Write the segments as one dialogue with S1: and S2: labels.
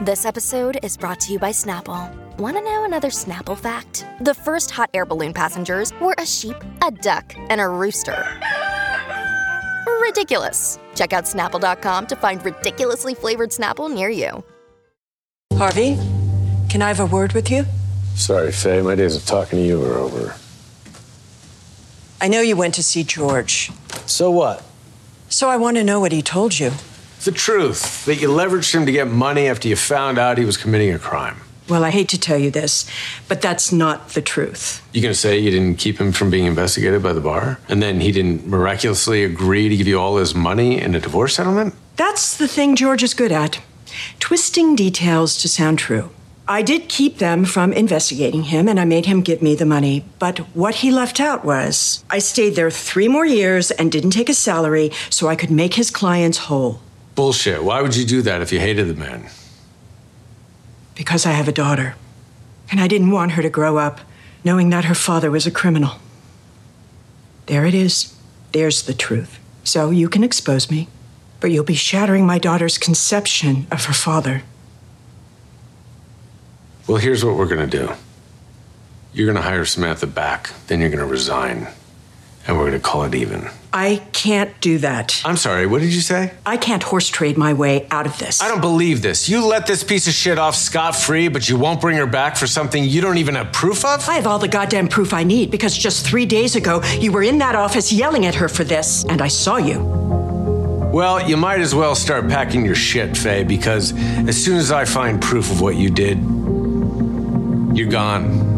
S1: This episode is brought to you by Snapple. Want to know another Snapple fact? The first hot air balloon passengers were a sheep, a duck, and a rooster. Ridiculous. Check out snapple.com to find ridiculously flavored Snapple near you.
S2: Harvey, can I have a word with you?
S3: Sorry, Faye. My days of talking to you are over.
S2: I know you went to see George,
S3: So what?
S2: so I want to know what he told you.
S3: The truth that you leveraged him to get money after you found out he was committing a crime.
S2: Well, I hate to tell you this, but that's not the truth.
S3: You gonna say you didn't keep him from being investigated by the bar? And then he didn't miraculously agree to give you all his money in a divorce settlement?
S2: That's the thing George is good at twisting details to sound true. I did keep them from investigating him, and I made him give me the money. But what he left out was I stayed there three more years and didn't take a salary so I could make his clients whole.
S3: Bullshit. Why would you do that if you hated the man?
S2: Because I have a daughter. And I didn't want her to grow up knowing that her father was a criminal. There it is. There's the truth. So you can expose me, but you'll be shattering my daughter's conception of her father.
S3: Well, here's what we're gonna do. You're gonna hire Samantha back, then you're gonna resign, and we're gonna call it even.
S2: I can't do that.
S3: I'm sorry, what did you say?
S2: I can't horse trade my way out of this.
S3: I don't believe this. You let this piece of shit off scot free, but you won't bring her back for something you don't even have proof of?
S2: I have all the goddamn proof I need because just three days ago you were in that office yelling at her for this, and I saw you.
S3: Well, you might as well start packing your shit, Faye, because as soon as I find proof of what you did, you're gone.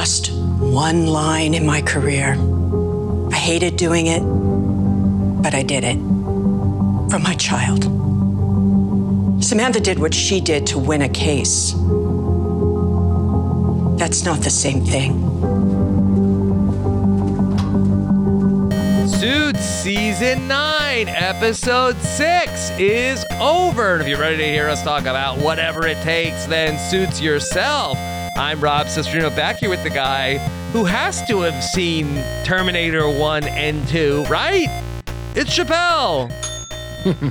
S2: Crossed one line in my career. I hated doing it, but I did it. For my child. Samantha did what she did to win a case. That's not the same thing.
S4: Suits Season 9, Episode 6 is over. And if you're ready to hear us talk about whatever it takes, then suits yourself. I'm Rob Cesternino back here with the guy who has to have seen Terminator 1 and 2, right? It's Chappell.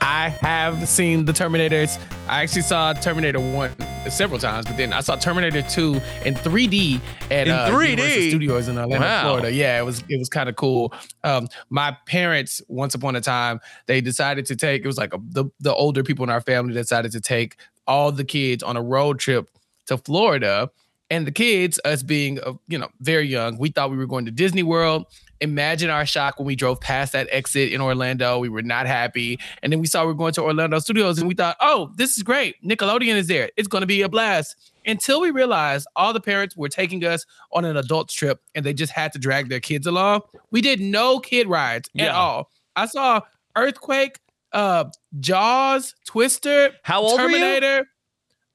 S5: I have seen the Terminators. I actually saw Terminator 1 several times, but then I saw Terminator 2 in 3D at
S4: In
S5: uh,
S4: 3D?
S5: Universal Studios in Orlando,
S4: Wow.
S5: Florida. Yeah, it was it was kind of cool. Um, my parents, once upon a time, they decided to take it was like a, the the older people in our family decided to take all the kids on a road trip to Florida. And the kids, us being uh, you know very young, we thought we were going to Disney World. Imagine our shock when we drove past that exit in Orlando. We were not happy, and then we saw we were going to Orlando Studios, and we thought, "Oh, this is great! Nickelodeon is there. It's going to be a blast." Until we realized all the parents were taking us on an adults trip, and they just had to drag their kids along. We did no kid rides at all. I saw Earthquake, uh, Jaws, Twister,
S4: How old?
S5: Terminator.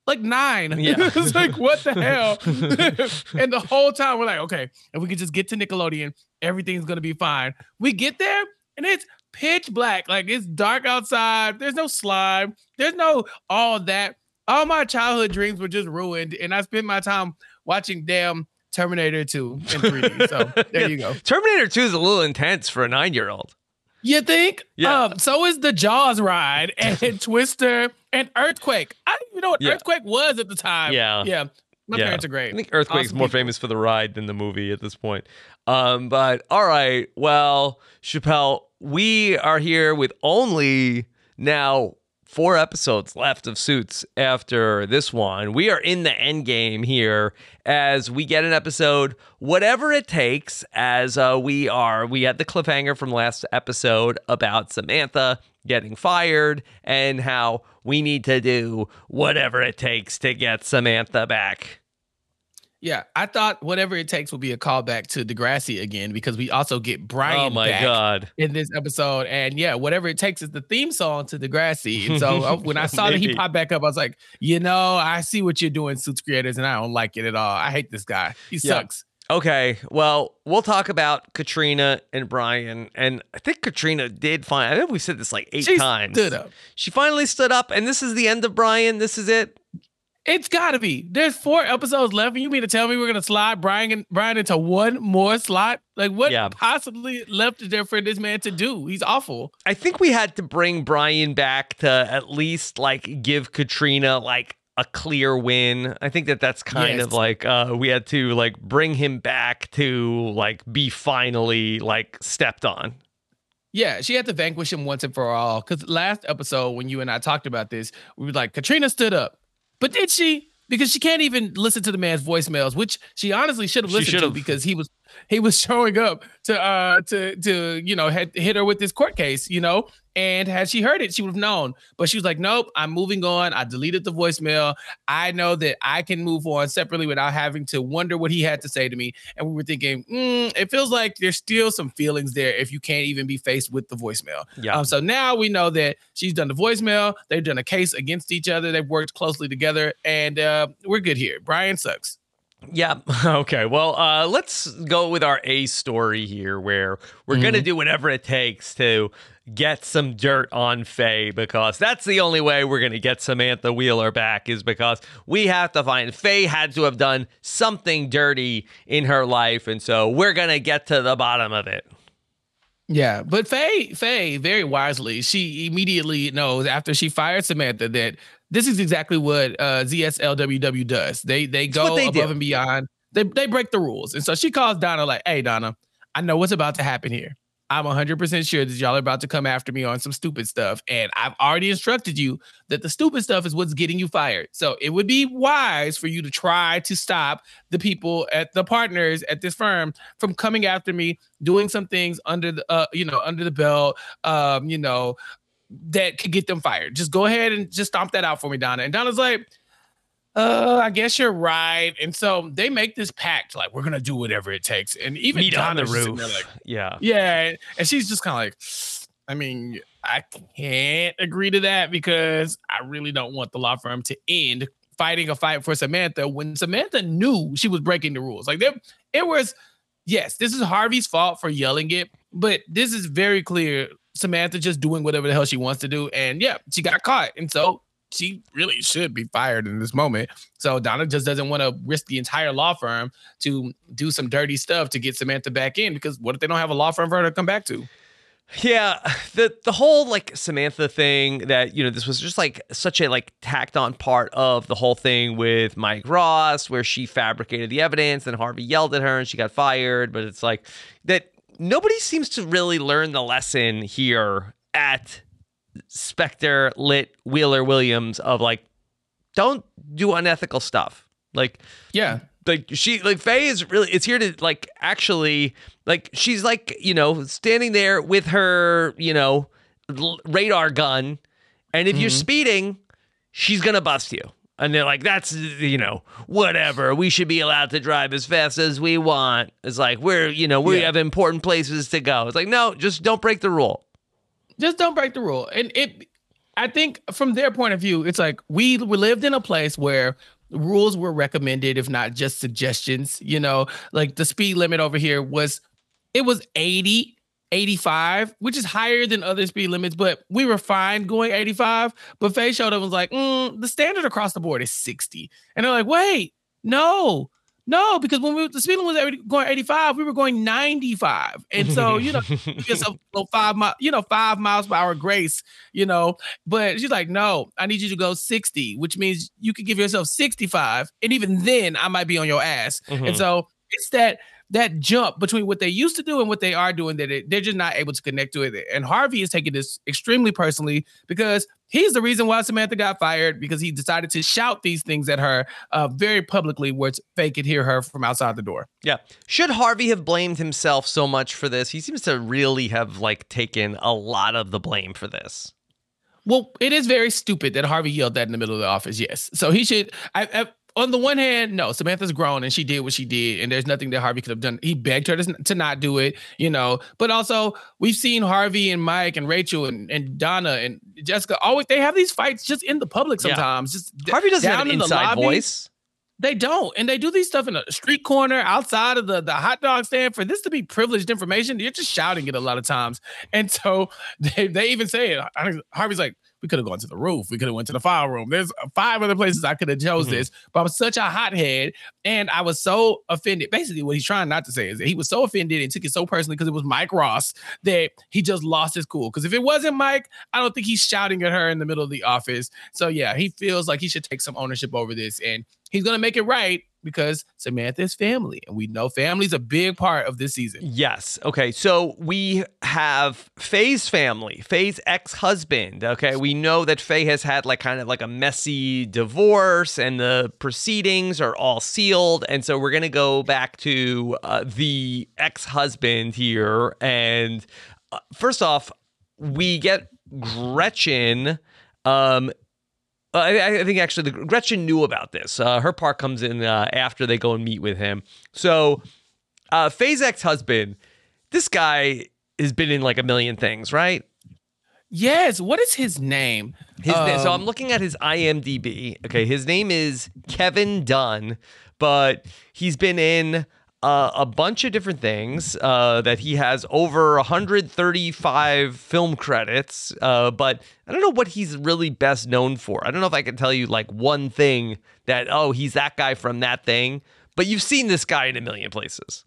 S5: Like nine.
S4: Yeah.
S5: it's like, what the hell? and the whole time we're like, okay, if we could just get to Nickelodeon, everything's gonna be fine. We get there and it's pitch black. Like it's dark outside. There's no slime. There's no all that. All my childhood dreams were just ruined. And I spent my time watching damn Terminator 2 in 3D. So there you go.
S4: Terminator 2 is a little intense for a nine year old.
S5: You think?
S4: Yeah.
S5: Um, so is the Jaws ride and Twister and Earthquake. I didn't even know what
S4: Yeah.
S5: Earthquake was at the time.
S4: Yeah.
S5: Yeah. My
S4: Yeah.
S5: parents are great.
S4: I think Earthquake's
S5: Awesome
S4: more
S5: people.
S4: famous for the ride than the movie at this point. Um, but all right, well, Chappell, we are here with only now four episodes left of Suits after this one. We are in the end game here as we get an episode, whatever it takes, as uh, we are. We had the cliffhanger from last episode about Samantha getting fired and how we need to do whatever it takes to get Samantha back.
S5: Yeah, I thought whatever it takes will be a callback to Degrassi again because we also get Brian
S4: oh my
S5: back
S4: god.
S5: in this episode, and yeah, whatever it takes is the theme song to Degrassi. And so uh, when I saw that he popped back up, I was like, you know, I see what you're doing, Suits creators, and I don't like it at all. I hate this guy. He
S4: Yeah.
S5: sucks.
S4: Okay, well, we'll talk about Katrina and Brian, and I think Katrina did fine. I think we said this like eight
S5: She
S4: times.
S5: stood up.
S4: She finally stood up, and this is the end of Brian. This is it.
S5: It's gotta be. There's four episodes left, and you mean to tell me we're gonna slide Brian and Brian into one more slot? Like, what
S4: Yeah.
S5: possibly left is there for this man to do? He's awful.
S4: I think we had to bring Brian back to at least like give Katrina like a clear win. I think that that's kind
S5: Yes.
S4: of like uh we had to like bring him back to like be finally like stepped on.
S5: Yeah, she had to vanquish him once and for all. Because last episode, when you and I talked about this, we were like, Katrina stood up. But did she? Because she can't even listen to the man's voicemails, which she honestly should have listened to because he was he was showing up to uh to to you know had hit her with this court case, you know. And had she heard it, she would have known. But she was like, Nope, I'm moving on. I deleted the voicemail. I know that I can move on separately without having to wonder what he had to say to me. And we were thinking, mm, it feels like there's still some feelings there if you can't even be faced with the voicemail.
S4: Yeah.
S5: Um, so now we know that she's done the voicemail. They've done a case against each other. They've worked closely together, and uh, we're good here. Brian sucks.
S4: Yeah. Okay. Well, uh, let's go with our A story here, where we're gonna
S5: Mm-hmm.
S4: do whatever it takes to get some dirt on Faye because that's the only way we're gonna get Samantha Wheeler back is because we have to find Faye had to have done something dirty in her life, and so we're gonna get to the bottom of it.
S5: Yeah, but Faye, Faye, very wisely, she immediately knows after she fired Samantha that this is exactly what uh, ZSLWW does. They they go
S4: they
S5: above
S4: do.
S5: and beyond. They they break the rules, and so she calls Donna like, "Hey, Donna, I know what's about to happen here. I'm 100% sure that y'all are about to come after me on some stupid stuff. And I've already instructed you that the stupid stuff is what's getting you fired. So it would be wise for you to try to stop the people at the partners at this firm from coming after me, doing some things under the, uh, you know, under the belt, um, you know, that could get them fired. Just go ahead and just stomp that out for me, Donna. And Donna's like, uh, I guess you're right. And so they make this pact, like we're gonna do whatever it takes. And even
S4: Meet on the
S5: Donna's just sitting
S4: roof.
S5: like,
S4: yeah.
S5: yeah, and she's just kind of like, I mean, I can't agree to that because I really don't want the law firm to end fighting a fight for Samantha when Samantha knew she was breaking the rules. Like there, it was, yes, this is Harvey's fault for yelling it, but this is very clear. Samantha just doing whatever the hell she wants to do, and yeah, she got caught, and so she really should be fired in this moment. So Donna just doesn't want to risk the entire law firm to do some dirty stuff to get Samantha back in because what if they don't have a law firm for her to come back to?
S4: Yeah, the the whole like Samantha thing that you know this was just like such a like tacked on part of the whole thing with Mike Ross where she fabricated the evidence and Harvey yelled at her and she got fired, but it's like that nobody seems to really learn the lesson here at Specter Litt Wheeler Williams of like don't do unethical stuff. Like
S5: Yeah.
S4: like she like Faye is really it's here to like actually like she's like you know standing there with her you know l- radar gun and if you're mm-hmm. speeding she's gonna bust you and they're like that's you know whatever we should be allowed to drive as fast as we want it's like we're you know we
S5: Yeah.
S4: have important places to go it's like no just don't break the rule
S5: Just don't break the rule. And it I think from their point of view, it's like we, we lived in a place where rules were recommended, if not just suggestions. You know, like the speed limit over here was it was 80, 85, which is higher than other speed limits, but we were fine going 85. But Faye showed up and was like, mm, the standard across the board is 60. And they're like, wait, no. No, because when we the speed limit was going 85, we were going 95. And so, you know, just a little five mile, you know, five miles per hour grace, you know. But she's like, no, I need you to go 60, which means you could give yourself 65. And even then I might be on your ass.
S4: Mhm.
S5: And so it's that that jump between what they used to do and what they are doing that it, they're just not able to connect to it. And Harvey is taking this extremely personally because he's the reason why Samantha got fired because he decided to shout these things at her uh, very publicly where Faye could hear her from outside the door.
S4: Yeah. Should Harvey have blamed himself so much for this? He seems to really have like taken a lot of the blame for this.
S5: Well, it is very stupid that Harvey yelled that in the middle of the office. Yes, so he should. I, I, on the one hand, no, Samantha's grown and she did what she did, and there's nothing that Harvey could have done. He begged her to, to not do it, you know. But also, we've seen Harvey and Mike and Rachel and, and Donna and Jessica always they have these fights just in the public
S4: Yeah.
S5: sometimes. Just
S4: Harvey doesn't have an
S5: in the
S4: inside
S5: lobby.
S4: voice.
S5: They don't, and they do these stuff in a street corner outside of the the hot dog stand. For this to be privileged information, you're just shouting it a lot of times, and so they, they even say it. Harvey's like, "We could have gone to the roof. We could have went to the fire room. There's five other places I could have chose
S4: Mhm.
S5: this, but I'm such a hothead, and I was so offended. Basically, what he's trying not to say is that he was so offended and took it so personally because it was Mike Ross that he just lost his cool. Because if it wasn't Mike, I don't think he's shouting at her in the middle of the office. So yeah, he feels like he should take some ownership over this, and he's gonna make it right because Samantha's family, and we know family's a big part of this season.
S4: Yes. Okay. So we have Faye's family, Faye's ex husband. Okay. We know that Faye has had like kind of like a messy divorce and the proceedings are all sealed. And so we're to go back to uh, the ex husband here. And uh, first off, we get Gretchen. Um, I, I think actually the, Gretchen knew about this. Uh, her part comes in uh, after they go and meet with him. So uh, Faye's ex-husband, this guy has been in like a million things, right?
S5: Yes. What is his name?
S4: His na- so
S5: Um,
S4: I'm looking at his IMDb. Okay, his name is Kevin Dunn, but he's been in uh, a bunch of different things. Uh, that he has over 135 film credits. Uh, but I don't know what he's really best known for. I don't know if I can tell you like one thing that oh he's that guy from that thing. But you've seen this guy in a million places.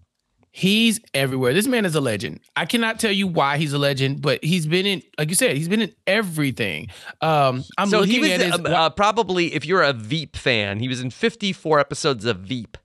S5: He's everywhere. This man is a legend. I cannot tell you why he's a legend, but he's been in, like you said, he's been in everything. Um, I'm
S4: so
S5: looking
S4: he was
S5: at his.
S4: uh, probably if you're a Veep fan, he was in 54 episodes of Veep.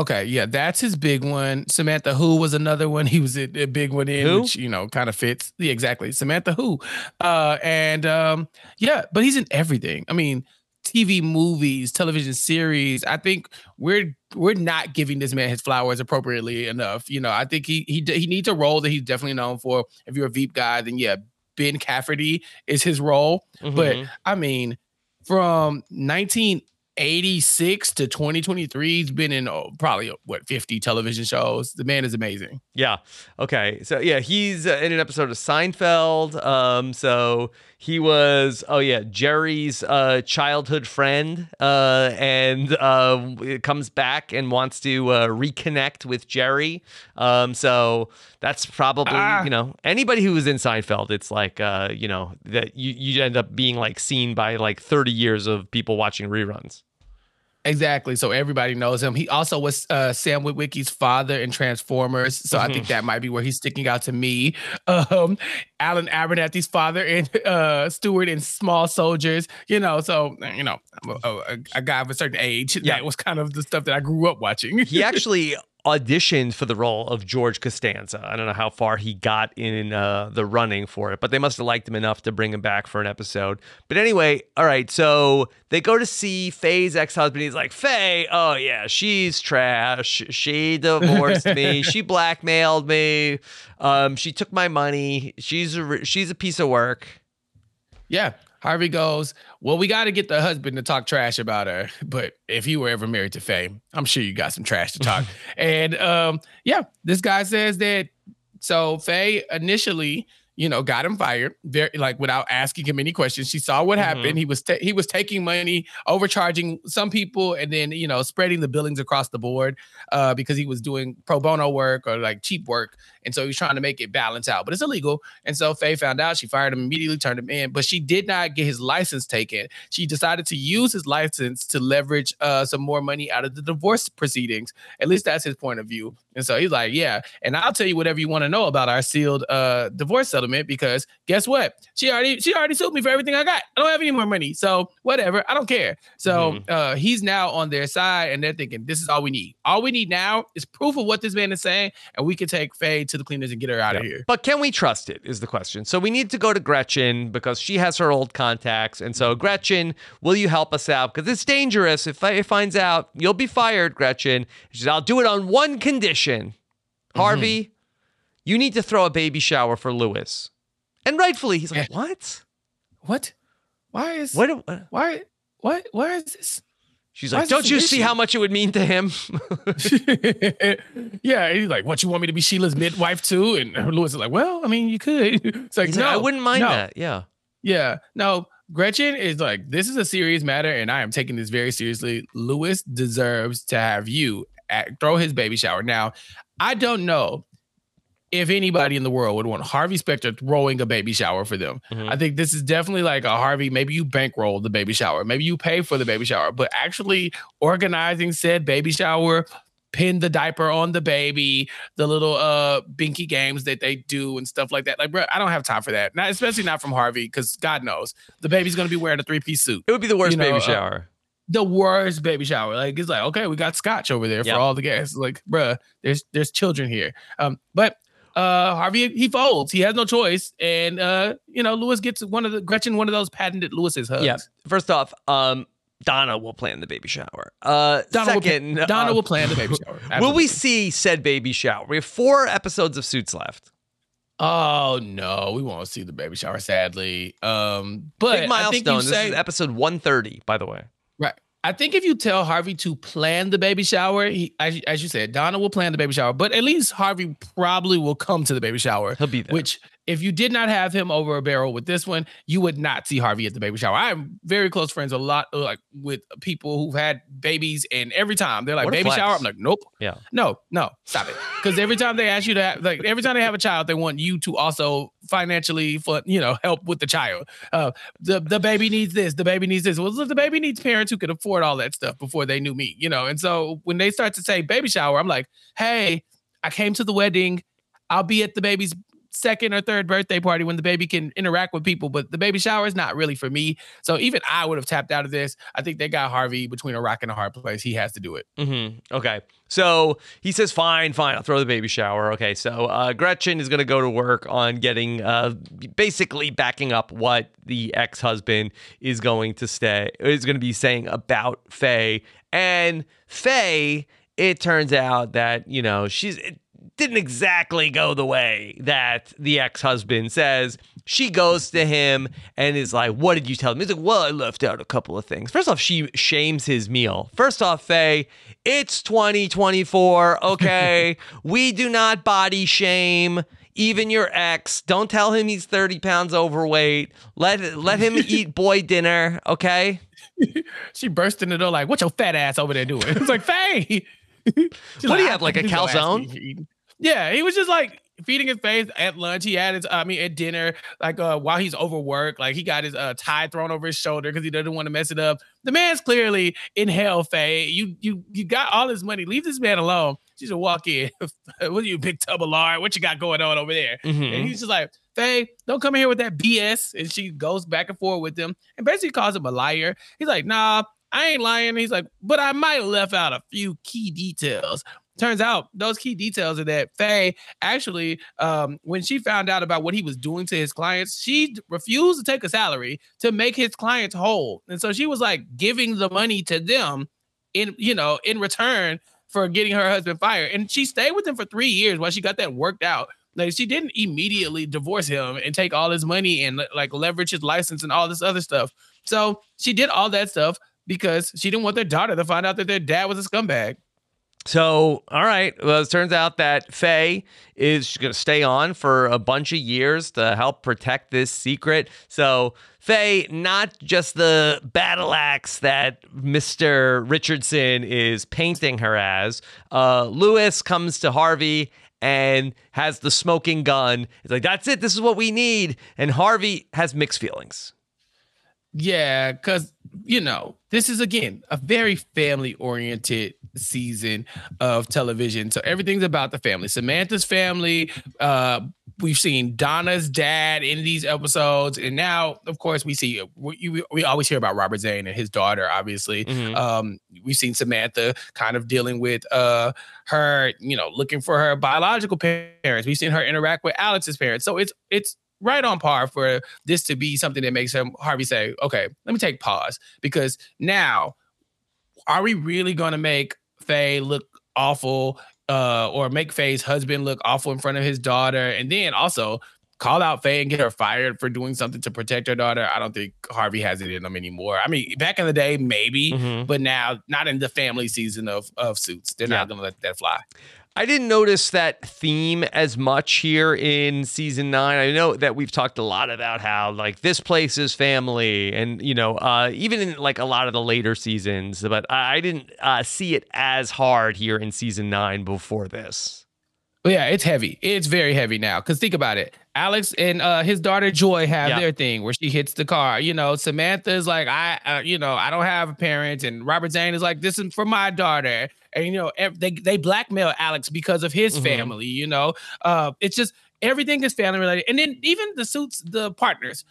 S5: Okay, yeah, that's his big one. Samantha Who was another one. He was a, a big one in,
S4: Who?
S5: which you know kind of fits. Yeah, exactly. Samantha Who, uh, and um, yeah, but he's in everything. I mean, TV, movies, television series. I think we're we're not giving this man his flowers appropriately enough. You know, I think he he he needs a role that he's definitely known for. If you're a Veep guy, then yeah, Ben Cafferty is his role. But
S4: Mhm.
S5: I mean, from 1986 to 2023, he's been in oh, probably what 50 television shows. The man is amazing.
S4: Yeah. Okay. So yeah, he's uh, in an episode of Seinfeld. Um. So he was. Oh yeah, Jerry's uh, childhood friend. Uh. And uh, comes back and wants to uh, reconnect with Jerry. Um. So that's probably
S5: Ah.
S4: you know anybody who was in Seinfeld. It's like uh you know that you you end up being like seen by like thirty years of people watching reruns.
S5: Exactly. So everybody knows him. He also was uh, Sam Witwicky's father in Transformers. So I think that might be where he's sticking out to me. Um, Alan Abernathy's father in uh, Stewart in Small Soldiers. You know, so you know, a, a, a guy of a certain age.
S4: Yeah.
S5: That was kind of the stuff that I grew up watching.
S4: he actually auditioned for the role of George Costanza. I don't know how far he got in uh, the running for it, but they must have liked him enough to bring him back for an episode. But anyway, all right, so they go to see Faye's ex-husband. He's like, Faye, oh yeah, she's trash. She divorced me. She blackmailed me. Um, she took my money. She's a, she's a piece of work.
S5: Yeah. Harvey goes, Well, we got to get the husband to talk trash about her. But if you were ever married to Faye, I'm sure you got some trash to talk. and um, yeah, this guy says that so Faye initially, you know, got him fired very like without asking him any questions. She saw what
S4: Mhm.
S5: happened. He was ta- he was taking money, overcharging some people, and then you know spreading the billings across the board uh, because he was doing pro bono work or like cheap work. And so he's trying to make it balance out, but it's illegal. And so Faye found out. She fired him immediately, turned him in, but she did not get his license taken. She decided to use his license to leverage uh, some more money out of the divorce proceedings. At least that's his point of view. And so he's like, yeah. And I'll tell you whatever you want to know about our sealed uh, divorce settlement because guess what? She already she already sued me for everything I got. I don't have any more money. So whatever. I don't care. So
S4: Mhm.
S5: uh, he's now on their side and they're thinking this is all we need. All we need now is proof of what this man is saying, and we can take Faye to the cleaners and get her out of here.
S4: But can we trust it? Is the question. So we need to go to Gretchen because she has her old contacts. And so, Gretchen, will you help us out? Because it's dangerous. If Faye finds out, you'll be fired, Gretchen. She said, I'll do it on one condition. Mm-hmm. Harvey, you need to throw a baby shower for Louis. And rightfully, he's like, what?
S5: What? Why is
S4: What? what?
S5: Uh, why what why is this?
S4: She's like, don't you see
S5: issue?"
S4: how much it would mean to him?
S5: yeah, he's like, "What you want me to be Sheila's midwife too?" And Louis is like, "Well, I mean, you could." It's like,
S4: He's
S5: no,
S4: like, I wouldn't mind
S5: no.
S4: that. Yeah.
S5: Yeah, no. Gretchen is like, "This is a serious matter, and I am taking this very seriously." Louis deserves to have you at, throw his baby shower. Now, I don't know if anybody in the world would want Harvey Specter throwing a baby shower for them.
S4: Mhm.
S5: I think this is definitely like a Harvey. Maybe you bankroll the baby shower, maybe you pay for the baby shower, but actually organizing said baby shower, pin the diaper on the baby, the little uh binky games that they do and stuff like that. Like, bro, I don't have time for that. Not especially not from Harvey, because God knows the baby's gonna be wearing a three piece suit.
S4: It would be the worst
S5: You know,
S4: baby
S5: uh,
S4: shower.
S5: The worst baby shower. Like it's like, okay, we got scotch over there
S4: Yeah.
S5: for all the guests. Like, bruh, there's there's children here. Um, but uh Harvey he folds. He has no choice. And uh, you know, Louis gets one of the Gretchen, one of those patented Louis's hugs.
S4: Yeah. First off, um, Donna will plan the baby shower. Uh,
S5: Donna,
S4: second,
S5: will, Donna
S4: uh,
S5: will plan the baby shower.
S4: Will we see said baby shower? We have four episodes of Suits left.
S5: Oh no, we won't see the baby shower, sadly. Um, but
S4: Big
S5: I think you
S4: milestone. This is episode 130, by the way.
S5: I think if you tell Harvey to plan the baby shower, he, as, as you said, Donna will plan the baby shower, but at least Harvey probably will come to the baby shower.
S4: He'll be there.
S5: Which, if you did not have him over a barrel with this one, you would not see Harvey at the baby shower. I'm very close friends a lot, like with people who've had babies, and every time they're like baby
S4: flex.
S5: shower, I'm like, nope,
S4: Yeah.
S5: no, no, stop it. Because every time they ask you to have, like, every time they have a child, they want you to also financially, for you know, help with the child. Uh, the the baby needs this, the baby needs this. Well, the baby needs parents who can afford all that stuff before they knew me, you know. And so when they start to say baby shower, I'm like, hey, I came to the wedding. I'll be at the baby's second or third birthday party when the baby can interact with people, but the baby shower is not really for me. So even I would have tapped out of this. I think they got Harvey between a rock and a hard place. He has to do it.
S4: Mm-hmm. Okay. So he says, fine, fine, I'll throw the baby shower. Okay. So uh, Gretchen is going to go to work on getting, uh, basically backing up what the ex husband is going to stay, is going to be saying about Faye. And Faye, it turns out that, you know, she's, didn't exactly go the way that the ex husband says. She goes to him and is like, What did you tell him? He's like, Well, I left out a couple of things. First off, she shames his meal. First off, Faye, it's 2024. Okay. we do not body shame. Even your ex, don't tell him he's 30 pounds overweight. Let let him eat boy dinner, okay?
S5: She burst into the door like, "What your fat ass over there doing?" It's like, "Faye."
S4: What do you have, like a
S5: please don't ask me
S4: calzone?
S5: For eating." Yeah, he was just like feeding his face at lunch. He had his, I mean, at dinner, like uh, while he's overworked, like he got his uh, tie thrown over his shoulder because he doesn't want to mess it up. The man's clearly in hell, Faye. You, you, you got all his money. Leave this man alone. She should walk in. what are you, big tub of lard? What you got going on over there?
S4: Mhm.
S5: And he's just like, Faye, don't come in here with that BS. And she goes back and forth with him and basically calls him a liar. He's like, nah, I ain't lying. He's like, but I might have left out a few key details. Turns out those key details are that Faye actually, um, when she found out about what he was doing to his clients, she refused to take a salary to make his clients whole. And so she was like giving the money to them in, you know, in return for getting her husband fired. And she stayed with him for three years while she got that worked out. Like she didn't immediately divorce him and take all his money and like leverage his license and all this other stuff. So she did all that stuff because she didn't want their daughter to find out that their dad was a scumbag.
S4: So, all right. Well, it turns out that Faye is going to stay on for a bunch of years to help protect this secret. So, Faye, not just the battle axe that Mr. Richardson is painting her as. Uh, Louis comes to Harvey and has the smoking gun. It's like, that's it. This is what we need. And Harvey has mixed feelings.
S5: Yeah, because you know this is again a very family oriented season of television. So everything's about the family. Samantha's family. Uh, we've seen Donna's dad in these episodes, and now, of course, we see we, we always hear about Robert Zane and his daughter. Obviously,
S4: Mhm.
S5: um, we've seen Samantha kind of dealing with uh her, you know, looking for her biological parents. We've seen her interact with Alex's parents. So it's it's right on par for this to be something that makes him Harvey say, okay, let me take pause because now are we really going to make Faye look awful uh, or make Faye's husband look awful in front of his daughter and then also call out Faye and get her fired for doing something to protect her daughter? I don't think Harvey has it in him anymore. I mean, back in the day, maybe,
S4: Mhm.
S5: but now not in the family season of of Suits. They're
S4: Yeah.
S5: not going to let that fly.
S4: I didn't notice that theme as much here in season nine. I know that we've talked a lot about how like this place is family, and you know, uh, even in like a lot of the later seasons, but I, I didn't uh, see it as hard here in season nine before this.
S5: Yeah, it's heavy. It's very heavy now. Cause think about it. Alex and uh, his daughter Joy have
S4: Yeah.
S5: their thing where she hits the car. You know, Samantha's like, I, uh, you know, I don't have a parent, and Robert Zane is like, this is for my daughter. And you know, they they blackmail Alex because of his
S4: Mhm.
S5: family. You know, uh, it's just everything is family related. And then even the suits, the partners.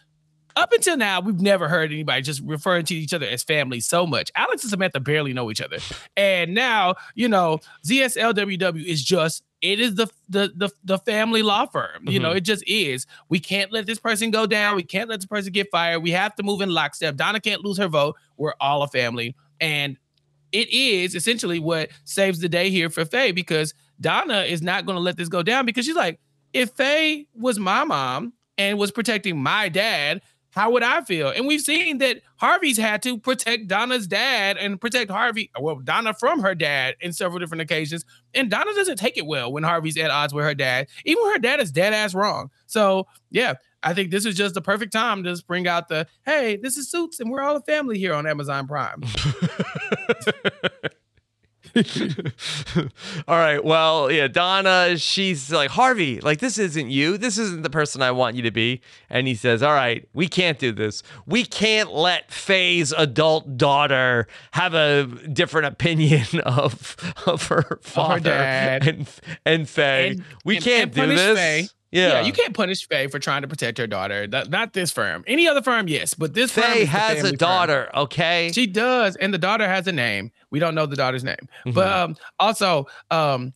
S5: Up until now, we've never heard anybody just referring to each other as family so much. Alex and Samantha barely know each other, and now you know ZSLWW is just it is the the the, the family law firm. You know,
S4: Mhm.
S5: it just is. We can't let this person go down. We can't let this person get fired. We have to move in lockstep. Donna can't lose her vote. We're all a family, and it is essentially what saves the day here for Faye because Donna is not going to let this go down because she's like, if Faye was my mom and was protecting my dad, how would I feel? And we've seen that Harvey's had to protect Donna's dad and protect Harvey, well, Donna from her dad in several different occasions. And Donna doesn't take it well when Harvey's at odds with her dad, even when her dad is dead ass wrong. So, yeah, I think this is just the perfect time to just bring out the hey, this is Suits and we're all a family here on Amazon Prime.
S4: All right. Well, yeah, Donna, she's like, Harvey, like, this isn't you. This isn't the person I want you to be. And he says, All right, we can't do this. We can't let Faye's adult daughter have a different opinion of, of her father
S5: dad.
S4: and, and Faye.
S5: And-
S4: we
S5: and-
S4: can't
S5: and
S4: do this.
S5: Faye.
S4: Yeah.
S5: you can't punish Faye for trying to protect her daughter. That- not this firm. Any other firm, yes, but this
S4: Faye has a
S5: firm.
S4: daughter, okay?
S5: She does, and the daughter has a name. We don't know the daughter's name,
S4: Mm-hmm.
S5: but um, also um,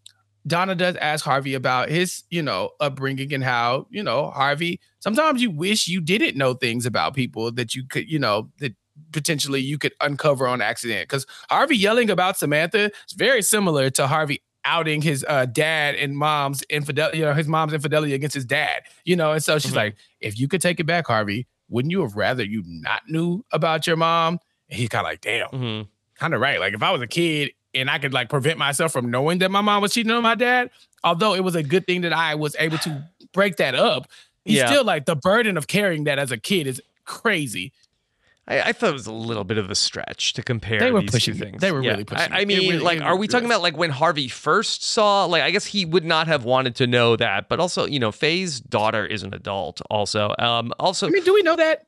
S5: Donna does ask Harvey about his, you know, upbringing and how you know Harvey. Sometimes you wish you didn't know things about people that you could, you know, that potentially you could uncover on accident. Because Harvey yelling about Samantha is very similar to Harvey outing his uh, dad and mom's infidelity, you know, his mom's infidelity against his dad. You know, and so she's
S4: Mhm.
S5: like, if you could take it back, Harvey, wouldn't you have rather you not knew about your mom? And he's kind of like, damn
S4: hmm
S5: kind of right. Like if I was a kid and I could like prevent myself from knowing that my mom was cheating on my dad, although it was a good thing that I was able to break that up, he's
S4: Yeah.
S5: still like the burden of carrying that as a kid is crazy.
S4: I, I thought it was a little bit of a stretch to compare
S5: They were
S4: these
S5: pushing
S4: two things.
S5: They were really pushing
S4: I, I mean,
S5: really-
S4: like, are we talking about like when Harvey first saw? Like, I guess he would not have wanted to know that, but also, you know, Faye's daughter is an adult. Also, um, also,
S5: I mean, do we know that?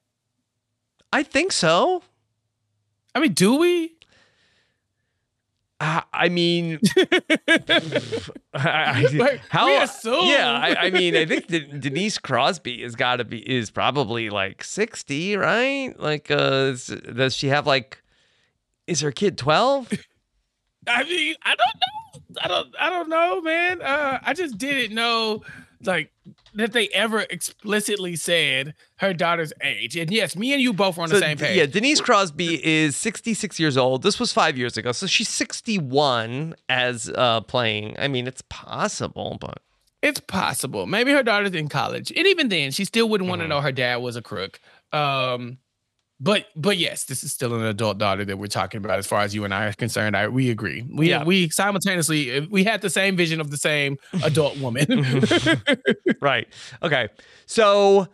S4: I think so.
S5: I mean, do we?
S4: Uh, I mean, I, I-
S5: Like,
S4: how? Yeah, I, I mean, I think De- Denise Crosby has got to be is probably like sixty, right? Like, uh, is- does she have like? Is her kid twelve?
S5: I mean, I don't know. I don't. I don't know, man. Uh, I just didn't know, like, that they ever explicitly said her daughter's age. And yes, me and you both were on the same page.
S4: Yeah, Denise Crosby is 66 years old. This was five years ago. So she's 61 as uh, playing. I mean, it's possible, but
S5: It's possible. Maybe her daughter's in college, and even then, she still wouldn't want to know her dad was a crook. Um, but but yes, this is still an adult daughter that we're talking about. As far as you and I are concerned, I we agree. We
S4: Yeah.
S5: we simultaneously uh, we had the same vision of the same adult woman.
S4: right. Okay. So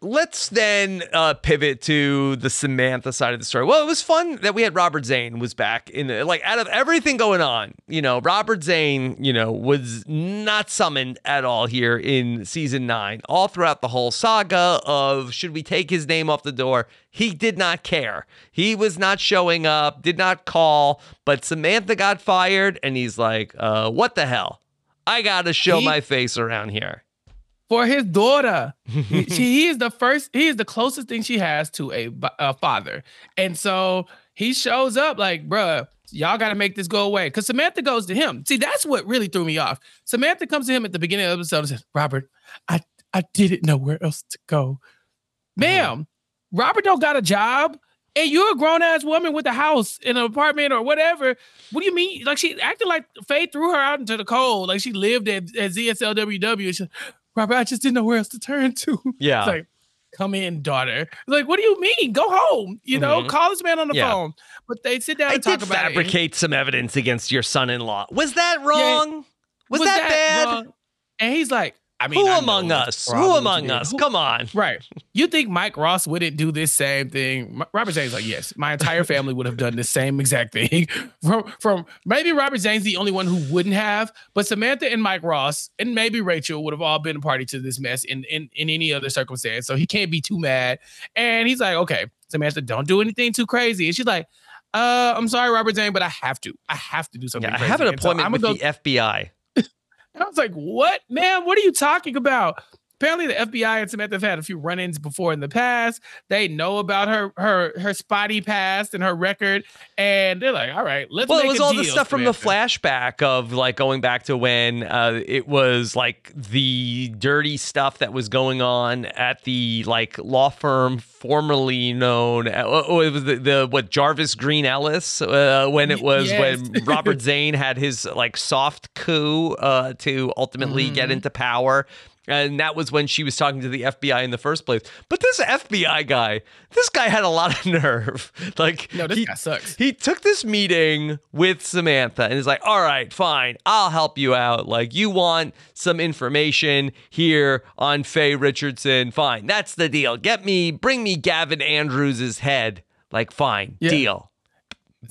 S4: let's then uh, pivot to the Samantha side of the story. Well, it was fun that we had Robert Zane was back in the, like out of everything going on. You know, Robert Zane, you know, was not summoned at all here in season nine. All throughout the whole saga of should we take his name off the door, he did not care. He was not showing up, did not call. But Samantha got fired, and he's like, uh, "What the hell? I got to show
S5: He-
S4: my face around here."
S5: For his daughter. he, she, he is the first, he is the closest thing she has to a, a father. And so he shows up like, bruh, y'all got to make this go away. Because Samantha goes to him. See, that's what really threw me off. Samantha comes to him at the beginning of the episode and says, Robert, I, I didn't know where else to go. Uh-huh. Ma'am, Robert don't got a job. And you're a grown ass woman with a house in an apartment or whatever. What do you mean? Like she acted like Faye threw her out into the cold. Like she lived at, at ZSLWW. She, Robert, I just didn't know where else to turn to.
S4: Yeah.
S5: It's like, come in, daughter. Like, what do you mean? Go home. You know,
S4: Mhm.
S5: call this man on the
S4: Yeah.
S5: phone. But they sit down
S4: I
S5: and talk about it.
S4: fabricate some evidence against your son-in-law. Was that wrong? was,
S5: was
S4: that, bad?
S5: wrong? And he's like, I mean,
S4: Who
S5: I
S4: among us? Who among us?
S5: Who-
S4: Come on.
S5: Right. You think Mike Ross wouldn't do this same thing? Robert Zane's like, yes, my entire family would have done the same exact thing. from, from maybe Robert Zane's the only one who wouldn't have, but Samantha and Mike Ross and maybe Rachel would have all been a party to this mess in, in, in any other circumstance. So he can't be too mad. And he's like, okay, Samantha, don't do anything too crazy. And she's like, uh, I'm sorry, Robert Zane, but I have to. I have to do something.
S4: Yeah, I have an
S5: so
S4: appointment
S5: I'ma
S4: with
S5: go-
S4: the FBI.
S5: And I was like, what, man? What are you talking about? Apparently, the FBI and Samantha have had a few run-ins before in the past. They know about her her her spotty past and her record, and they're like, all right, let's
S4: Well, it was all the stuff from the flashback of like going back to when uh, it was like the dirty stuff that was going on at the like law firm formerly known. uh, Oh, it was the, the what Jarvis Green Ellis uh, when it was
S5: yes.
S4: when Robert Zane had his like soft coup uh, to ultimately get
S5: Mhm.
S4: into power. And that was when she was talking to the FBI in the first place. But this FBI guy, this guy had a lot of nerve. Like,
S5: No, this
S4: he-
S5: guy sucks.
S4: he took this meeting with Samantha and is like, all right, fine, I'll help you out. Like, you want some information here on Faye Richardson. Fine, that's the deal. Get me, bring me Gavin Andrews' head. Like, fine,
S5: Yeah.
S4: deal.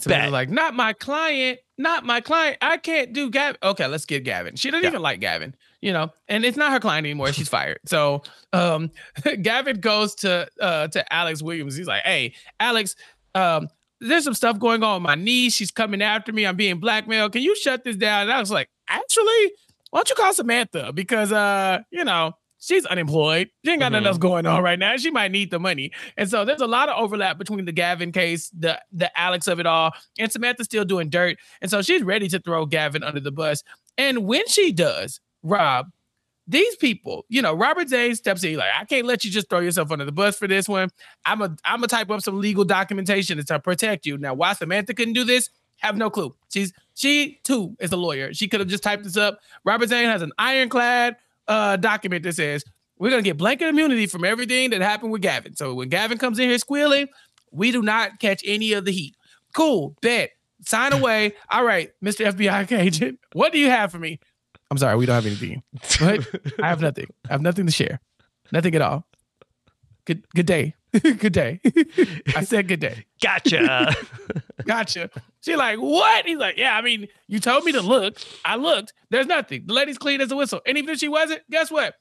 S4: Bet.
S5: like, not my client, not my client. I can't do Gavin. Okay, let's get Gavin. She doesn't
S4: Yeah.
S5: even like Gavin, you know, and it's not her client anymore. She's fired. So um Gavin goes to uh to Alex Williams. He's like, hey, Alex, um, there's some stuff going on with my niece. She's coming after me. I'm being blackmailed. Can you shut this down? And I was like, actually, why don't you call Samantha? Because uh, you know, she's unemployed. She ain't got nothing
S4: Mhm.
S5: else going on right now. She might need the money. And so there's a lot of overlap between the Gavin case, the the Alex of it all, and Samantha's still doing dirt. And so she's ready to throw Gavin under the bus. And when she does, Rob, these people, you know, Robert Zane steps in, like, I can't let you just throw yourself under the bus for this one. I'm a I'm gonna type up some legal documentation to protect you. Now, why Samantha couldn't do this? Have no clue. She's she too is a lawyer. She could have just typed this up. Robert Zane has an ironclad uh document that says we're gonna get blanket immunity from everything that happened with Gavin. So when Gavin comes in here squealing, we do not catch any of the heat. Cool, bet. Sign away. All right, Mr. FBI agent. What do you have for me? I'm sorry, we don't have anything. But I have nothing. I have nothing to share. Nothing at all. Good good day. good day. I said good day.
S4: Gotcha.
S5: Gotcha. She like, what? He's like, yeah, I mean, you told me to look. I looked. There's nothing. The lady's clean as a whistle. And even if she wasn't, guess what?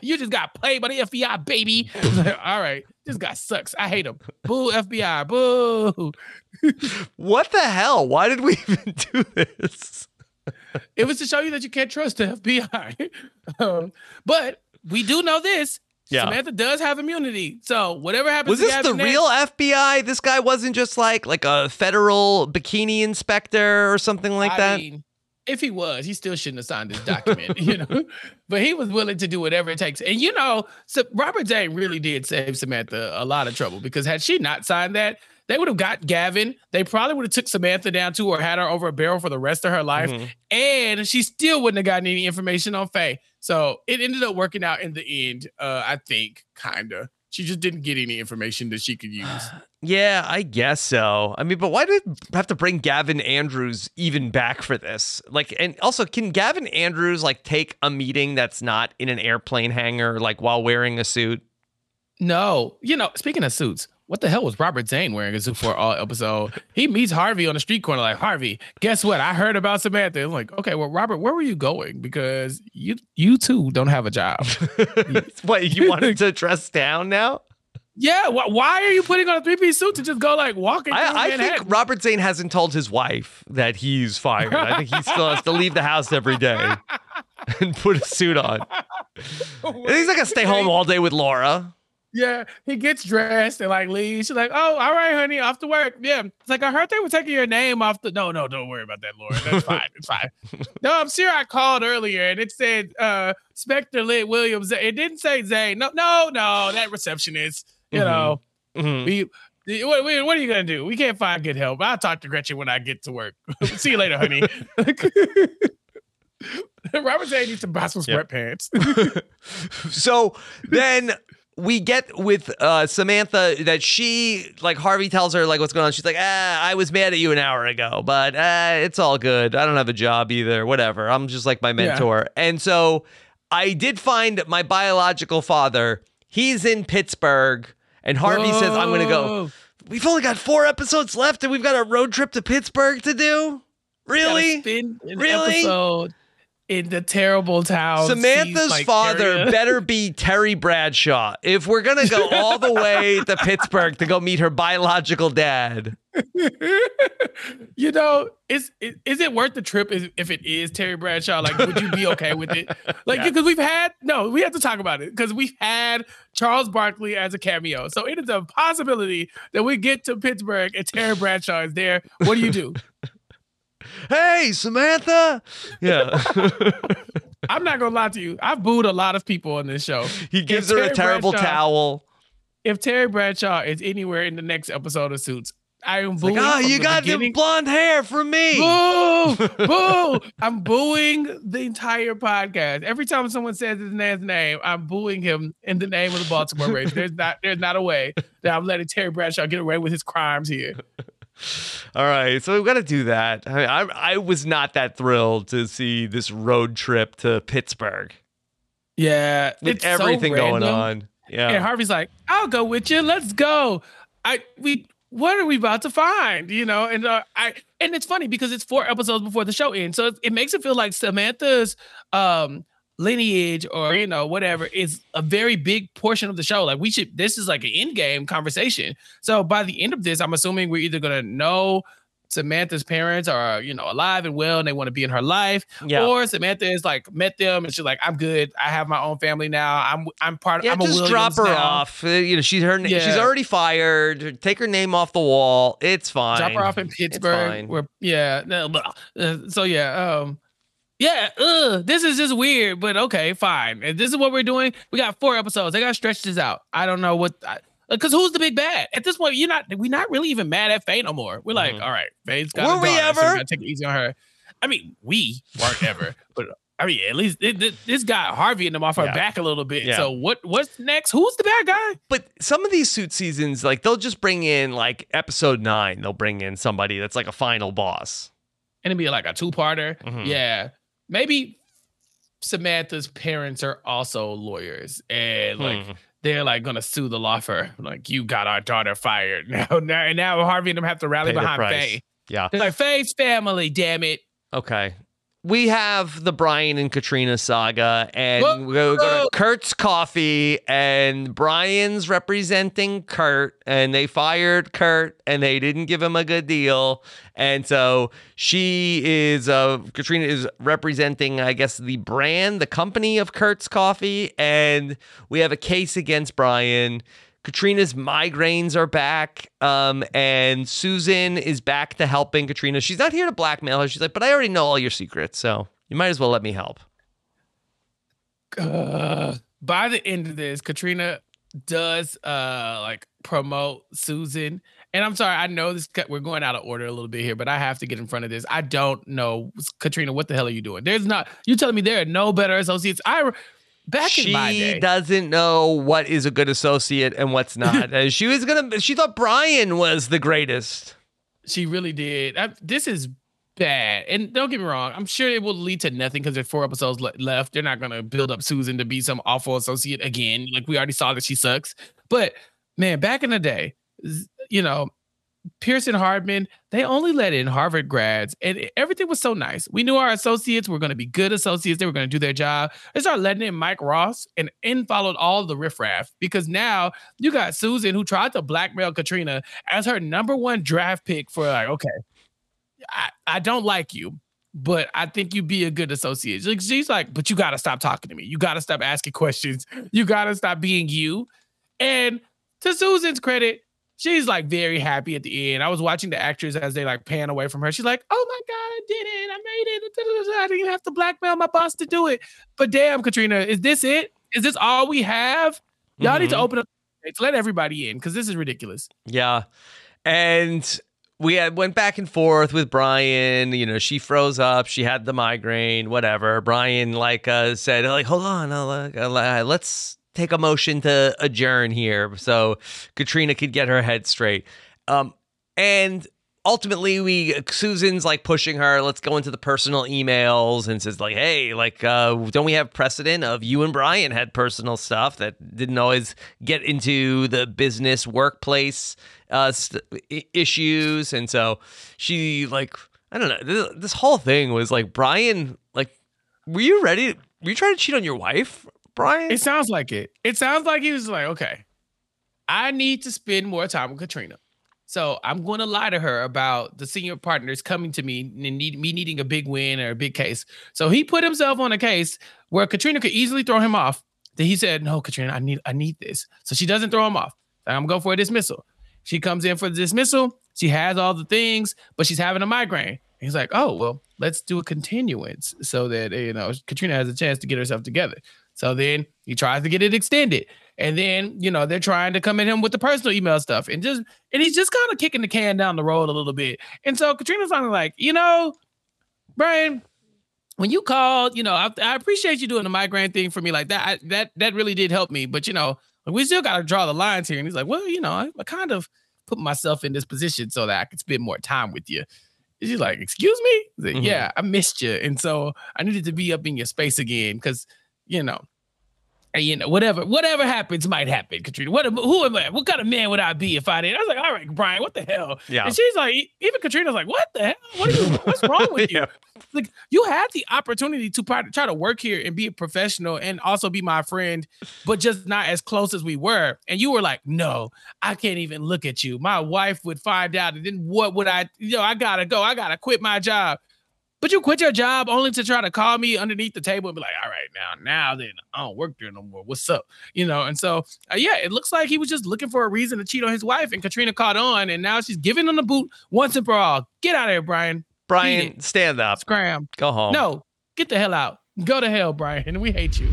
S5: You just got played by the FBI, baby. Like, All right. This guy sucks. I hate him. Boo, FBI. Boo.
S4: what the hell? Why did we even do this?
S5: It was to show you that you can't trust the FBI. um, but we do know this.
S4: Yeah.
S5: Samantha does have immunity. So whatever happens
S4: Was
S5: to
S4: this the
S5: next-
S4: real FBI? This guy wasn't just like like a federal bikini inspector or something like
S5: I
S4: that.
S5: mean, if he was, he still shouldn't have signed this document, you know. But he was willing to do whatever it takes. And you know, so Robert Zane really did save Samantha a lot of trouble because had she not signed that, they would have got Gavin. They probably would have took Samantha down too or had her over a barrel for the rest of her life.
S4: Mhm.
S5: And she still wouldn't have gotten any information on Faye. So it ended up working out in the end, uh, I think, kinda. She just didn't get any information that she could use.
S4: Yeah, I guess so. I mean, but why did it have to bring Gavin Andrews even back for this? Like, and also, can Gavin Andrews like take a meeting that's not in an airplane hangar, like while wearing a suit?
S5: No, you know, speaking of suits, what the hell was Robert Zane wearing a suit for all episode? He meets Harvey on the street corner, like Harvey. Guess what? I heard about Samantha. I'm like, okay, well, Robert, where were you going? Because you you too don't have a job.
S4: what you wanted to dress down now?
S5: Yeah, wh- why are you putting on a three piece suit to just go like walking?
S4: I, I think Robert Zane hasn't told his wife that he's fired. I think he still has to leave the house every day and put a suit on. He's not gonna stay home all day with Laura.
S5: Yeah, he gets dressed and like leaves. She's like, "Oh, all right, honey, off to work." Yeah, it's like I heard they were taking your name off the. No, no, don't worry about that, Laura. That's fine. It's fine. No, I'm sure I called earlier and it said uh Specter Litt Williams. It didn't say Zane. No, no, no, that receptionist. You
S4: Mhm.
S5: know,
S4: Mhm.
S5: we. What, what are you gonna do? We can't find good help. I'll talk to Gretchen when I get to work. See you later, honey. Robert Zane needs to buy some
S4: Yep.
S5: sweatpants.
S4: so then we get with uh, Samantha that she like Harvey tells her like what's going on. She's like, ah, I was mad at you an hour ago, but uh, it's all good. I don't have a job either. Whatever. I'm just like my mentor. And so I did find my biological father. He's in Pittsburgh, and Harvey says, I'm gonna go. We've only got four episodes left, and we've got a road trip to Pittsburgh to do. Really? Really?
S5: episode in the terrible town.
S4: Samantha's
S5: like,
S4: father better be Terry Bradshaw if we're gonna go all the way to Pittsburgh to go meet her biological dad.
S5: you know, is, is is it worth the trip? If it is Terry Bradshaw, like, would you be okay with it? Like, because we've had no, we have to talk about it because we've had Charles Barkley as a cameo, so it is a possibility that we get to Pittsburgh and Terry Bradshaw is there. What do you do?
S4: Hey, Samantha. Yeah.
S5: I'm not gonna lie to you. I've booed a lot of people on this show.
S4: he gives
S5: If
S4: her a terrible
S5: Bradshaw-
S4: towel.
S5: If Terry Bradshaw is anywhere in the next episode of Suits, I am booing.
S4: Ah, like, oh, you
S5: the
S4: got the blonde hair from me.
S5: Boo! Boo! I'm booing the entire podcast. Every time someone says his man's name, I'm booing him in the name of the Baltimore Ravens. There's not there's not a way that I'm letting Terry Bradshaw get away with his crimes here.
S4: All right, so we've got to do that. I, mean, I I was not that thrilled to see this road trip to Pittsburgh
S5: Yeah.
S4: with
S5: it's so
S4: everything going on. Yeah.
S5: And Harvey's like, I'll go with you. Let's go. I we what are we about to find? You know, and uh, I and it's funny because it's four episodes before the show ends, so it, it makes it feel like Samantha's um lineage or you know whatever is a very big portion of the show. Like we should, this is like an end game conversation. So by the end of this, I'm assuming we're either gonna know Samantha's parents are you know alive and well, and they want to be in her life,
S4: Yeah.
S5: or Samantha is like met them and she's like, I'm good. I have my own family now. I'm I'm part.
S4: of Yeah,
S5: I'm a
S4: just drop her
S5: now.
S4: off. Uh, You know, she's her. Name
S5: she's
S4: already fired. Take her name off the wall. It's fine.
S5: drop her off in. Pittsburgh. Where yeah, no. Uh, so yeah, um, yeah. Ugh, this is just weird, but okay, fine. And this is what we're doing. We got four episodes. They got to stretch this out. I don't know what. because who's the big bad at this point? You're not. We're not really even mad at Faye no more. We're like,
S4: Mhm.
S5: all right, Faye's got.
S4: Were we
S5: daughter,
S4: ever?
S5: gotta take it easy on her. I mean, we weren't ever, but I mean, at least it, it- this got Harvey and them off our
S4: Yeah.
S5: back a little bit.
S4: Yeah.
S5: So what? What's next? Who's the bad guy?
S4: But some of these suit seasons, like they'll just bring in like episode nine, they'll bring in somebody that's like a final boss.
S5: and it'd be like a two-parter.
S4: Mhm.
S5: Yeah, maybe Samantha's parents are also lawyers, and like
S4: Hmm.
S5: they're like gonna sue the law firm. Like you got our daughter fired now. Now, and now Harvey and them have to rally
S4: Pay
S5: behind. Faye.
S4: Yeah.
S5: They're like Faye's family. Damn it.
S4: Okay. We have the Brian and Katrina saga, and
S5: Whoa,
S4: we go, go to Kurt's Coffee, and Brian's representing Kurt, and they fired Kurt, and they didn't give him a good deal, and so she is, uh, Katrina is representing, I guess, the brand, the company of Kurt's Coffee, and we have a case against Brian. Katrina's migraines are back, um, and Susan is back to helping Katrina. She's not here to blackmail her. She's like, but I already know all your secrets, so you might as well let me help.
S5: Uh, by the end of this, Katrina does uh like promote Susan. And I'm sorry, I know this we're going out of order a little bit here, but I have to get in front of this. I don't know, Katrina, what the hell are you doing? There's not you telling me there are no better associates. I back in my
S4: she
S5: day.
S4: doesn't know what is a good associate and what's not. Uh, she was gonna. She thought Brian was the greatest.
S5: She really did. I, this is bad. And don't get me wrong, I'm sure it will lead to nothing because there's four episodes le- left. They're not going to build up Susan to be some awful associate again. Like we already saw that she sucks. But man, back in the day, you know, Pearson Hardman, they only let in Harvard grads, and everything was so nice. We knew our associates were going to be good associates; they were going to do their job. They started letting in Mike Ross, and in followed all the riffraff because now you got Susan who tried to blackmail Katrina as her number one draft pick for like, okay, I, I don't like you, but I think you'd be a good associate. She's like, but you got to stop talking to me. You got to stop asking questions. You got to stop being you. And to Susan's credit, she's like very happy at the end. I was watching the actors as they like pan away from her. She's like, "Oh my god, I did it! I made it! I didn't have to blackmail my boss to do it." But damn, Katrina, is this it? Is this all we have? Y'all mm-hmm. need to mm-hmm. open up to let everybody in because this is ridiculous.
S4: Yeah, and we had went back and forth with Brian. You know, she froze up. She had the migraine. Whatever. Brian like uh, said, like, hold on, uh, uh, let's take a motion to adjourn here so Katrina could get her head straight. Um, and ultimately we Susan's like pushing her, let's go into the personal emails and says like, hey, like uh, don't we have precedent of you and Brian had personal stuff that didn't always get into the business workplace uh, st- issues, and so she like I don't know this, this whole thing was like Brian like were you ready? Were you trying to cheat on your wife Brian?
S5: It sounds like it. It sounds like he was like, okay, I need to spend more time with Katrina. So I'm going to lie to her about the senior partners coming to me and need, me needing a big win or a big case. So he put himself on a case where Katrina could easily throw him off. Then he said, "No, Katrina, I need I need this." So she doesn't throw him off. I'm going for a dismissal. She comes in for the dismissal. She has all the things, but she's having a migraine. He's like, "Oh well, let's do a continuance so that you know Katrina has a chance to get herself together." So then he tries to get it extended. And then, you know, they're trying to come at him with the personal email stuff and just, and he's just kind of kicking the can down the road a little bit. And so Katrina's kind of like, you know, Brian, when you called, you know, I, I, appreciate you doing the migraine thing for me like that. I, that that really did help me. But you know, we still got to draw the lines here. And he's like, well, you know, I, I, kind of put myself in this position so that I could spend more time with you. She's like, excuse me? Like, mm-hmm. Yeah, I missed you, and so I needed to be up in your space again because you know, and, you know, whatever, whatever happens might happen, Katrina. What who am I? What kind of man would I be if I did? I was like, all right, Brian, what the hell? Yeah. And she's like, even Katrina's like, what the hell? What are you, what's wrong with you? yeah. Like, you had the opportunity to try to work here and be a professional and also be my friend, but just not as close as we were. And you were like, no, I can't even look at you. My wife would find out, and then what would I? You know, I gotta go. I gotta quit my job. But you quit your job only to try to call me underneath the table and be like, all right, now, now then, I don't work there no more. What's up? You know, and so, uh, yeah, it looks like he was just looking for a reason to cheat on his wife, and Katrina caught on, and now she's giving him the boot once and for all. Get out of here, Brian.
S4: Brian, stand up.
S5: Scram.
S4: Go home.
S5: No, get the hell out. Go to hell, Brian. We hate you.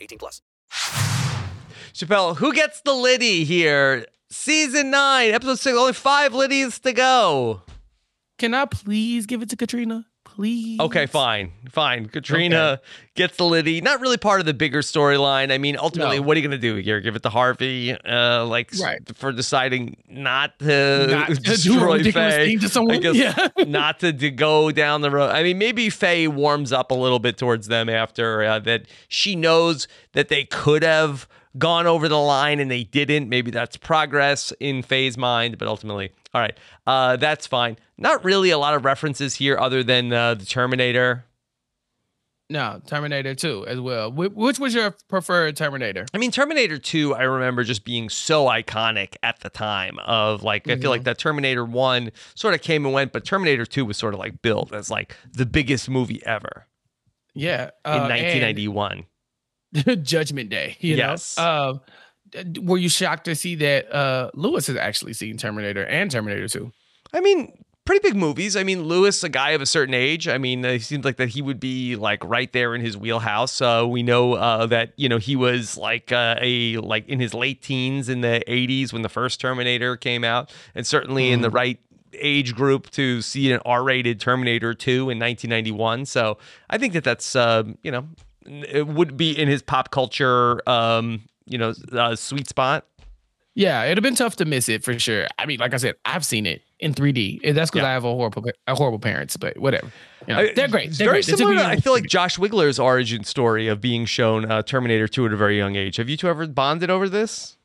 S4: 18 plus. Chappell, who gets the Liddy here? Season 9, episode 6, only five Liddies to go.
S5: Can I please give it to Katrina? Please.
S4: Okay, fine, fine. Katrina okay. gets the Liddy. Not really part of the bigger storyline. I mean, ultimately, no. what are you going to do here? Give it to Harvey, uh, like right. for deciding not to, not to destroy Faye. To someone. I guess yeah. not to, to, go down the road. I mean, maybe Faye warms up a little bit towards them after uh, that. She knows that they could have gone over the line and they didn't. Maybe that's progress in Faye's mind, but ultimately, all right, uh, that's fine. Not really a lot of references here other than uh, the Terminator.
S5: No, Terminator 2 as well. Which was your preferred Terminator?
S4: I mean, Terminator 2, I remember just being so iconic at the time of like, I feel like that Terminator 1 sort of came and went, but Terminator 2 was sort of like built as like the biggest movie ever
S5: Yeah.
S4: in
S5: uh,
S4: 1991.
S5: and Judgment Day. You
S4: Yes.
S5: Know? Uh, were you shocked to see that uh, Louis has actually seen Terminator and Terminator 2?
S4: I mean, pretty big movies. I mean, Louis, a guy of a certain age. I mean, it seems like that he would be like right there in his wheelhouse. Uh, we know uh, that you know he was like uh, a like in his late teens in the '80s when the first Terminator came out, and certainly in the right age group to see an R-rated Terminator 2 in 1991. So I think that that's uh, you know it would be in his pop culture um, you know uh, sweet spot.
S5: Yeah, it'd have been tough to miss it for sure. I mean, like I said, I've seen it in 3D. That's because
S4: Yeah.
S5: I have a horrible, a horrible parents, but whatever. You know,
S4: I-
S5: they're great. They're
S4: very
S5: great.
S4: Similar. To, I feel like Josh Wigler's origin story of being shown uh, Terminator 2 at a very young age. Have you two ever bonded over this?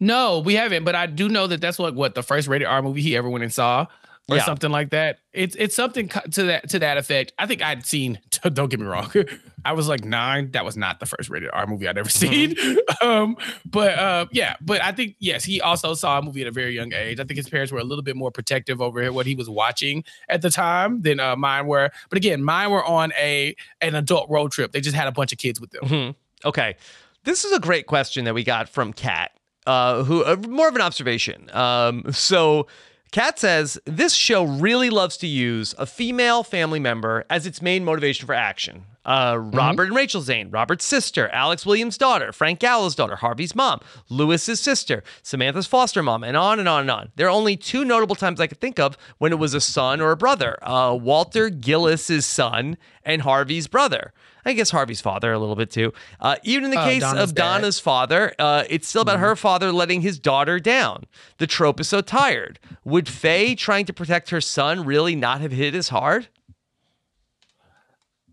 S5: No, we haven't, but I do know that that's what what the first rated R movie he ever went and saw, or
S4: Yeah.
S5: something like that. It's it's something to that to that effect. I think I'd seen. Don't get me wrong, I was like nine. That was not the first rated R movie I'd ever seen. um, but uh, yeah, but I think yes, he also saw a movie at a very young age. I think his parents were a little bit more protective over what he was watching at the time than uh, mine were. But again, mine were on a an adult road trip. They just had a bunch of kids with them.
S4: Mhm. Okay. This is a great question that we got from Kat, uh, who uh, more of an observation. Um, so Kat says this show really loves to use a female family member as its main motivation for action. Uh, Robert and Rachel Zane, Robert's sister, Alex Williams' daughter, Frank Gallo's daughter, Harvey's mom, Louis's sister, Samantha's foster mom, and on and on and on. There are only two notable times I could think of when it was a son or a brother. Uh, Walter Gillis's son and Harvey's brother. I guess Harvey's father a little bit too. Uh, even in the
S5: Uh,
S4: case
S5: Donna's
S4: of
S5: dad.
S4: Donna's father, uh, it's still about her father letting his daughter down. The trope is so tired. Would Faye trying to protect her son really not have hit as hard?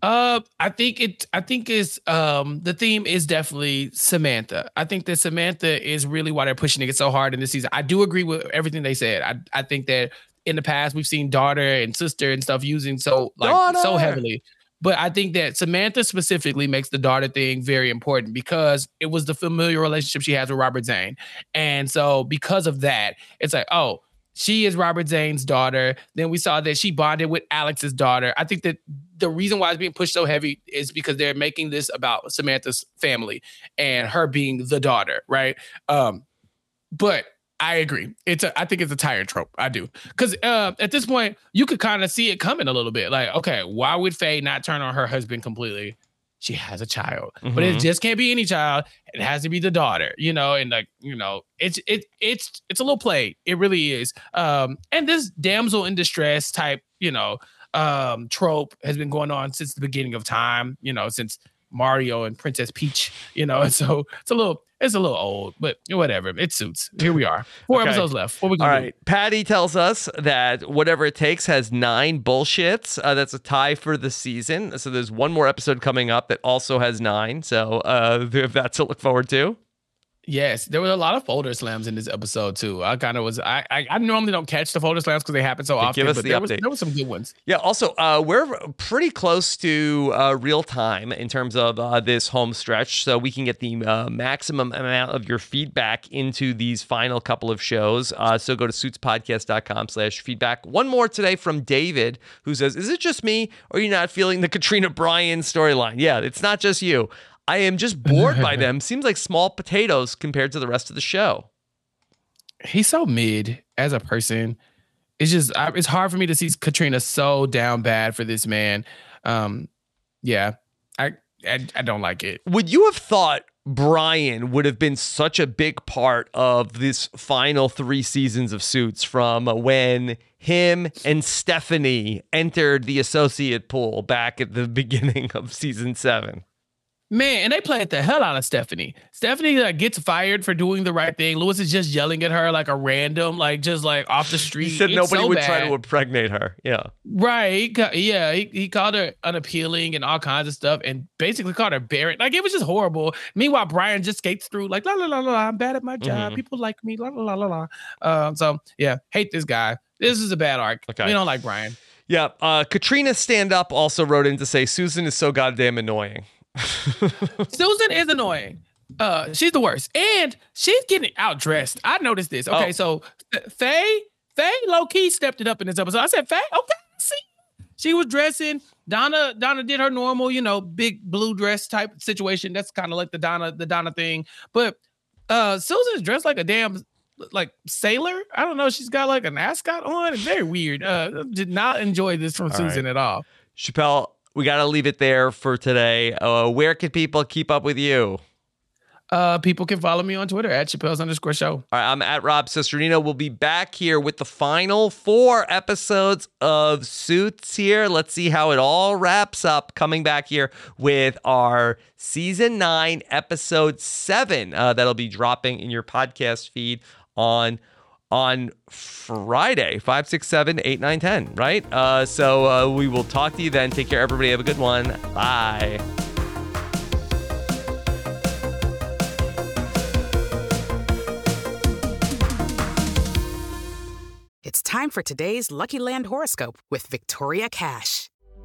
S5: Uh, I think it. I think is um the theme is definitely Samantha. I think that Samantha is really why they're pushing it so hard in this season. I do agree with everything they said. I I think that in the past we've seen daughter and sister and stuff using so like so heavily. But I think that Samantha specifically makes the daughter thing very important because it was the familiar relationship she has with Robert Zane. And so because of that, it's like, oh, she is Robert Zane's daughter. Then we saw that she bonded with Alex's daughter. I think that the reason why it's being pushed so heavy is because they're making this about Samantha's family and her being the daughter, right? Um, but I agree. It's a I think it's a tired trope. I do. Because uh at this point, you could kind of see it coming a little bit. Like, okay, why would Faye not turn on her husband completely? She has a child. But it
S4: Mhm.
S5: just can't be any child. It has to be the daughter, you know, and like, you know, it's it it's it's a little play. It really is. Um, and this damsel in distress type, you know, um trope has been going on since the beginning of time, you know, since Mario and Princess Peach, you know, and so it's a little it's a little old, but whatever. It suits. Here we are. Four
S4: Okay.
S5: episodes left. What we
S4: All
S5: gonna
S4: right. Patty tells us that Whatever It Takes has nine bullshits. Uh, that's a tie for the season. So there's one more episode coming up that also has nine. So uh, that's to look forward to.
S5: Yes, there were a lot of folder slams in this episode too. I kind of was. I, I I normally don't catch the folder slams because they happen so
S4: Yeah,
S5: often.
S4: give us
S5: but
S4: the
S5: there was
S4: update.
S5: there were some good ones.
S4: Yeah. Also, uh, we're pretty close to uh, real time in terms of uh, this home stretch, so we can get the uh, maximum amount of your feedback into these final couple of shows. Uh, so go to suitspodcast.com/slash feedback. One more today from David, who says, "Is it just me, or are you not feeling the Katrina Brian storyline? Yeah, it's not just you. I am just bored by them. Seems like small potatoes compared to the rest of the show."
S5: He's so mid as a person. It's just I, it's hard for me to see Katrina so down bad for this man. Um, yeah, I I, I don't like it.
S4: would you have thought Brian would have been such a big part of this final three seasons of Suits from when him and Stephanie entered the associate pool back at the beginning of season seven?
S5: Man, and they played the hell out of Stephanie. Stephanie like gets fired for doing the right thing. Louis is just yelling at her like a random, like just like off the street.
S4: He said
S5: It's
S4: nobody
S5: so
S4: would
S5: bad.
S4: try to impregnate her. Yeah.
S5: Right. Yeah. He, he called her unappealing and all kinds of stuff and basically called her barren. Like it was just horrible. Meanwhile, Brian just skates through like, la, la, la, la, la, I'm bad at my job.
S4: Mhm.
S5: People like me. La, la, la, la, la. Um, so yeah, hate this guy. This is a bad arc.
S4: Okay.
S5: We don't like Brian.
S4: Yeah. Uh, Katrina Stand Up also wrote in to say Susan is so goddamn annoying.
S5: Susan is annoying. Uh, she's the worst, and she's getting outdressed. I noticed this. Okay,
S4: Oh.
S5: so Faye, Faye, low key stepped it up in this episode. I said, Faye, okay, see, she was dressing. Donna, Donna did her normal, you know, big blue dress type situation. That's kind of like the Donna, the Donna thing. But uh, Susan's dressed like a damn like sailor. I don't know. She's got like an ascot on. It's very weird. Uh, did not enjoy this from
S4: All
S5: Susan
S4: right.
S5: at all.
S4: Chappell, we got to leave it there for today. Uh, where can people keep up with you?
S5: Uh, people can follow me on Twitter at Chappell's underscore show.
S4: All right, I'm at Rob Cesternino. We'll be back here with the final four episodes of Suits here. Let's see how it all wraps up. Coming back here with our season nine, episode seven, uh, that'll be dropping in your podcast feed on on Friday, 5, 6, 7, 8, 9, 10, right? Uh, so uh, we will talk to you then. Take care, everybody. Have a good one. Bye.
S6: It's time for today's Lucky Land horoscope with Victoria Cash.